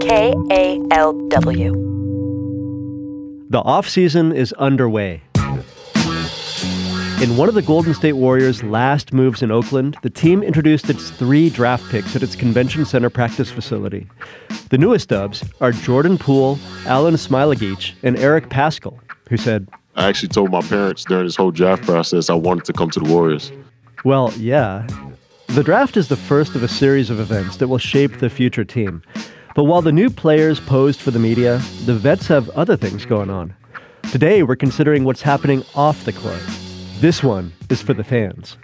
K A L W. The offseason is underway. In one of the Golden State Warriors' last moves in Oakland, the team introduced its three draft picks at its convention center practice facility. The newest dubs are Jordan Poole, Alen Smailagic, and Eric Paschall, who said, I actually told my parents during this whole draft process I wanted to come to the Warriors. Well, yeah. The draft is the first of a series of events that will shape the future team. But while the new players posed for the media, the vets have other things going on. Today, we're considering what's happening off the court. This one is for the fans.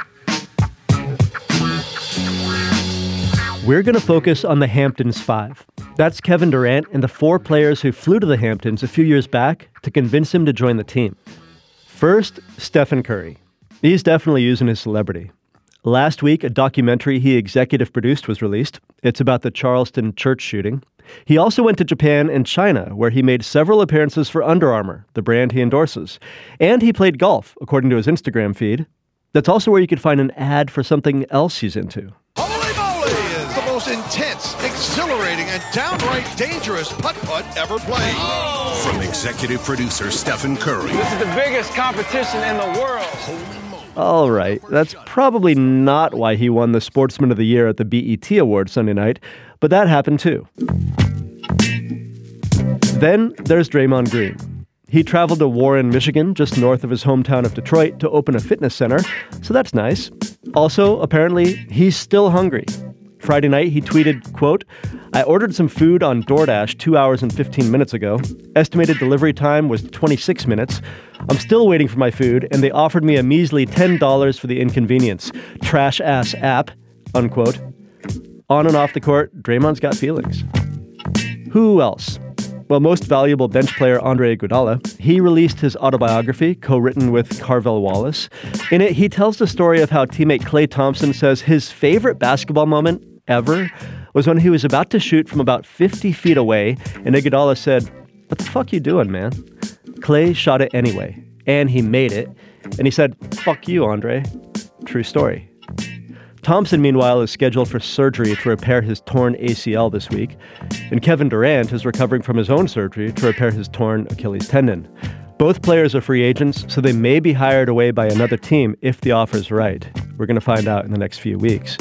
We're going to focus on the Hamptons Five. That's Kevin Durant and the four players who flew to the Hamptons a few years back to convince him to join the team. First, Stephen Curry. He's definitely using his celebrity. Last week, a documentary he executive produced was released. It's about the Charleston church shooting. He also went to Japan and China, where he made several appearances for Under Armour, the brand he endorses. And he played golf, according to his Instagram feed. That's also where you could find an ad for something else he's into. Holey Moley is the most intense, exhilarating, and downright dangerous putt-putt ever played. From executive producer Stephen Curry. This is the biggest competition in the world. All right, that's probably not why he won the Sportsman of the Year at the BET Awards Sunday night, but that happened too. Then there's Draymond Green. He traveled to Warren, Michigan, just north of his hometown of Detroit, to open a fitness center, so that's nice. Also, apparently, he's still hungry. Friday night, he tweeted, quote, I ordered some food on DoorDash two hours and 15 minutes ago. Estimated delivery time was 26 minutes. I'm still waiting for my food, and they offered me a measly $10 for the inconvenience. Trash ass app, unquote. On and off the court, Draymond's got feelings. Who else? Well, most valuable bench player Andre Iguodala, he released his autobiography, co-written with Carvel Wallace. In it, he tells the story of how teammate Klay Thompson says his favorite basketball moment ever was when he was about to shoot from about 50 feet away, and Iguodala said, "What the fuck you doing, man?" Klay shot it anyway, and he made it, and he said, "Fuck you, Andre." True story. Thompson, meanwhile, is scheduled for surgery to repair his torn ACL this week, and Kevin Durant is recovering from his own surgery to repair his torn Achilles tendon. Both players are free agents, so they may be hired away by another team if the offer is right. We're going to find out in the next few weeks.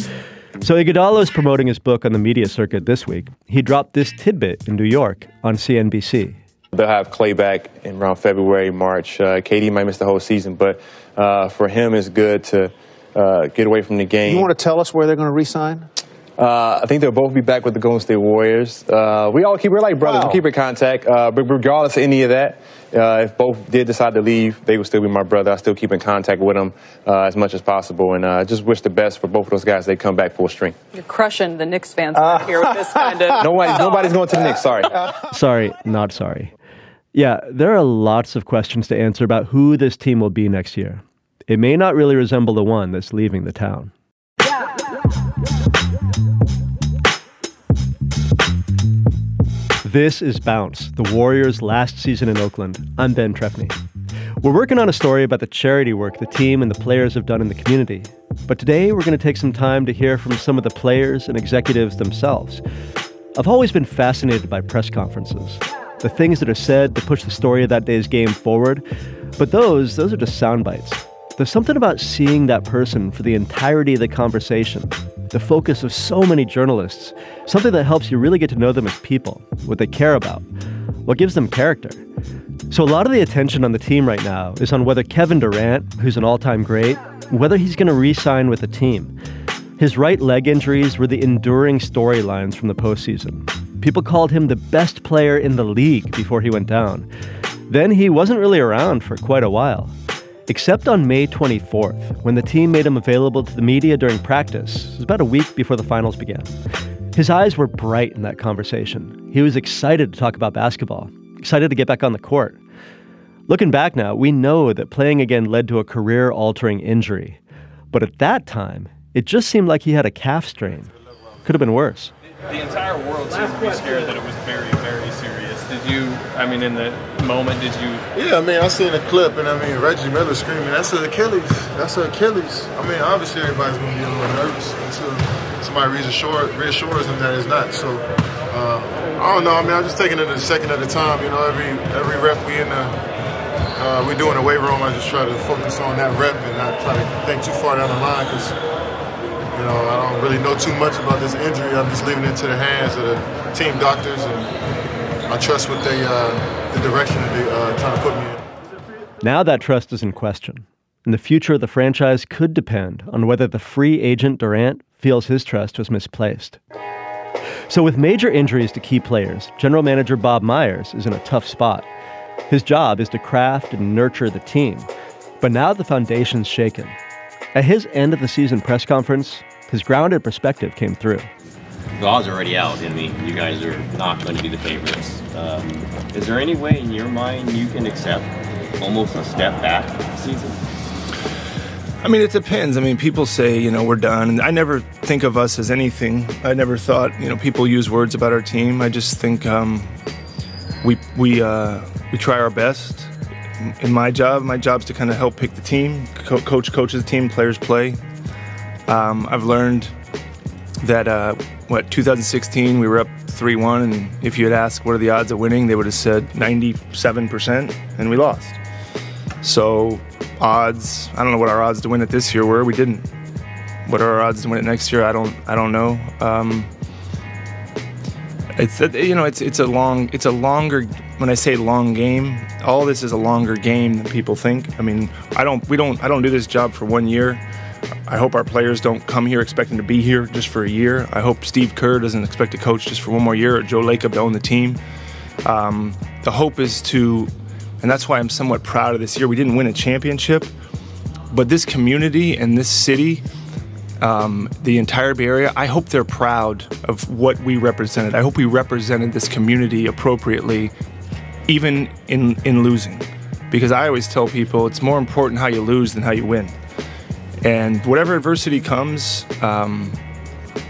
So Iguodala is promoting his book on the media circuit this week. He dropped this tidbit in New York on CNBC. They'll have Klay back in around February, March. Uh, KD might miss the whole season, but uh, for him, it's good to uh, get away from the game. You want to tell us where they're going to resign? Uh, I think they'll both be back with the Golden State Warriors. Uh, we all keep we're like brothers. Wow. We keep in contact. Uh, but regardless of any of that, uh, if both did decide to leave, they would still be my brother. I still keep in contact with them uh, as much as possible, and uh, just wish the best for both of those guys. They come back full strength. You're crushing the Knicks fans back here with this kind of. Nobody, nobody's going to the Knicks. Sorry. Sorry, not sorry. Yeah, there are lots of questions to answer about who this team will be next year. It may not really resemble the one that's leaving the town. This is Bounce, the Warriors' last season in Oakland. I'm Ben Trefny. We're working on a story about the charity work the team and the players have done in the community. But today we're going to take some time to hear from some of the players and executives themselves. I've always been fascinated by press conferences, the things that are said to push the story of that day's game forward. But those, those are just sound bites. There's something about seeing that person for the entirety of the conversation, the focus of so many journalists, something that helps you really get to know them as people, what they care about, what gives them character. So a lot of the attention on the team right now is on whether Kevin Durant, who's an all-time great, whether he's going to re-sign with the team. His right leg injuries were the enduring storylines from the postseason. People called him the best player in the league before he went down. Then he wasn't really around for quite a while. Except on May 24th, when the team made him available to the media during practice, it was about a week before the finals began. His eyes were bright in that conversation. He was excited to talk about basketball, excited to get back on the court. Looking back now, we know that playing again led to a career altering injury. But at that time, it just seemed like he had a calf strain. Could have been worse. The entire world seems to be scared that it was very, very serious. Did you, I mean, in the moment, did you? Yeah, I mean, I seen the clip, and I mean, Reggie Miller screaming, "That's an Achilles! That's an Achilles!" I mean, obviously everybody's gonna be a little nervous until somebody reassures, reassures them that it's not. So, uh, I don't know. I mean, I'm just taking it a second at a time. You know, every every rep we in the uh, we do in the weight room, I just try to focus on that rep and not try to think too far down the line because you know I don't really know too much about this injury. I'm just leaving it to the hands of the team doctors, and I trust what they uh, the direction that they uh, trying to put me in. Now that trust is in question, and the future of the franchise could depend on whether the free agent Durant feels his trust was misplaced. So, with major injuries to key players, general manager Bob Myers is in a tough spot. His job is to craft and nurture the team, but now the foundation's shaken. At his end of the season press conference, his grounded perspective came through. Are already out. I mean, you guys are not going to be the favorites. Um, is there any way in your mind you can accept almost a step back season? I mean, it depends. I mean, people say, you know, we're done. And I never think of us as anything. I never thought, you know, people use words about our team. I just think um, we we uh, we try our best. In my job, my job is to kind of help pick the team, Co- coach coaches the team, players play. Um, I've learned that uh, what 2016 we were up 3-1, and if you had asked what are the odds of winning, they would have said 97%, and we lost. So odds, I don't know what our odds to win it this year were. We didn't. What are our odds to win it next year? I don't. I don't know. Um, it's that you know it's it's a long it's a longer when I say long game all this is a longer game than people think I mean I don't we don't I don't do this job for one year I hope our players don't come here expecting to be here just for a year I hope Steve Kerr doesn't expect to coach just for one more year or Joe Lacob to own the team um, the hope is to and that's why I'm somewhat proud of this year we didn't win a championship but this community and this city um, the entire Bay Area, I hope they're proud of what we represented. I hope we represented this community appropriately, even in, in losing. Because I always tell people it's more important how you lose than how you win. And whatever adversity comes, um,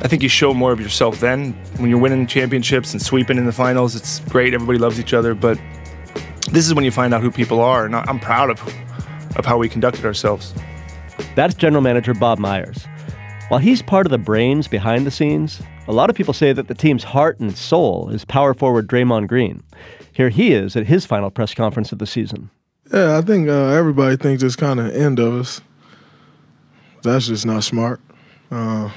I think you show more of yourself then. When you're winning championships and sweeping in the finals, it's great. Everybody loves each other. But this is when you find out who people are. And I'm proud of, of how we conducted ourselves. That's General Manager Bob Myers. While he's part of the brains behind the scenes, a lot of people say that the team's heart and soul is power forward Draymond Green. Here he is at his final press conference of the season. Yeah, I think uh, everybody thinks it's kind of end of us. That's just not smart. Uh,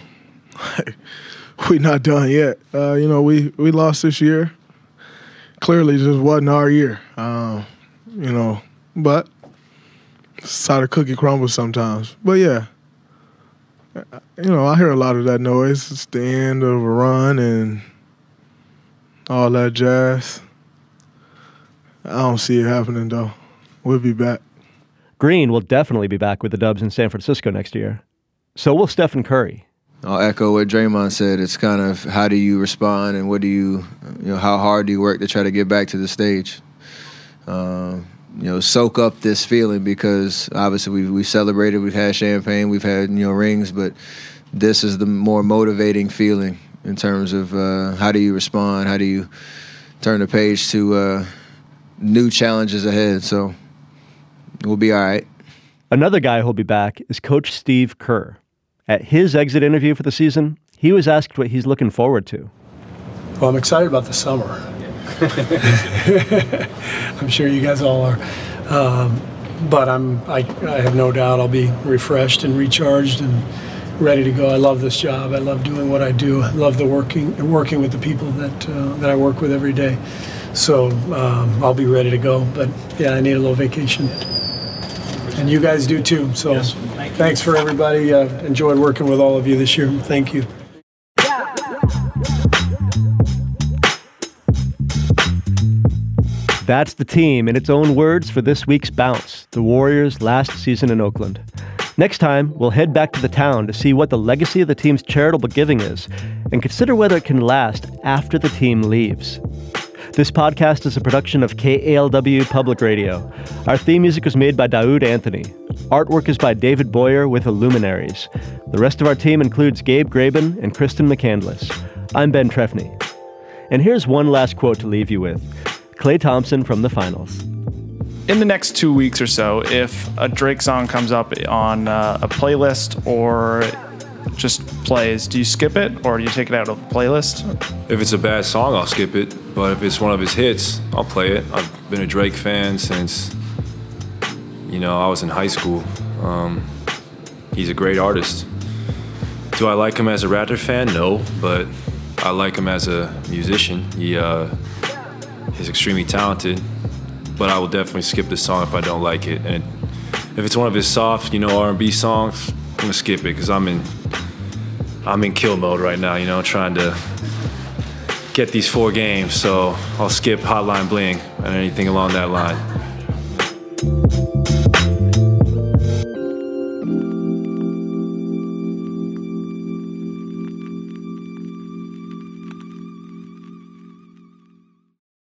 we not done yet. Uh, you know, we, we lost this year. Clearly, just wasn't our year. Uh, you know, but how the cookie crumbles sometimes. But yeah, you know, I hear a lot of that noise. It's the end of a run and all that jazz. I don't see it happening though. We'll be back. Green will definitely be back with the Dubs in San Francisco next year. So will Stephen Curry. I'll echo what Draymond said. It's kind of how do you respond and what do you, you know, how hard do you work to try to get back to the stage? Um, you know, soak up this feeling because obviously we we celebrated, we've had champagne, we've had you know rings, but this is the more motivating feeling in terms of uh, how do you respond, how do you turn the page to uh, new challenges ahead. So we'll be all right. Another guy who'll be back is Coach Steve Kerr. At his exit interview for the season, he was asked what he's looking forward to. Well, I'm excited about the summer. I'm sure you guys all are. Um, but I'm, I, I have no doubt I'll be refreshed and recharged and ready to go. I love this job. I love doing what I do. I love the working working with the people that uh, that I work with every day. So um, I'll be ready to go. But yeah, I need a little vacation, and you guys do too. So yes, thank thanks for everybody. Uh, enjoyed working with all of you this year. Thank you. That's the team in its own words for this week's bounce, the Warriors' last season in Oakland. Next time, we'll head back to the town to see what the legacy of the team's charitable giving is and consider whether it can last after the team leaves. This podcast is a production of KALW Public Radio. Our theme music was made by Daoud Anthony. Artwork is by David Boyer with Illuminaries. The rest of our team includes Gabe Graben and Kristen McCandless. I'm Ben Trefny. And here's one last quote to leave you with Klay Thompson from the finals. In the next two weeks or so, if a Drake song comes up on uh, a playlist or just plays, do you skip it or do you take it out of the playlist? If it's a bad song, I'll skip it. But if it's one of his hits, I'll play it. I've been a Drake fan since, you know, I was in high school. Um, he's a great artist. Do I like him as a Raptor fan? No, but I like him as a musician. He uh, he's extremely talented. But I will definitely skip the song if I don't like it. And if it's one of his soft, you know, R&B songs, I'm gonna skip it because I'm in I'm in kill mode right now. You know, trying to get these four games. So I'll skip Hotline Bling and anything along that line.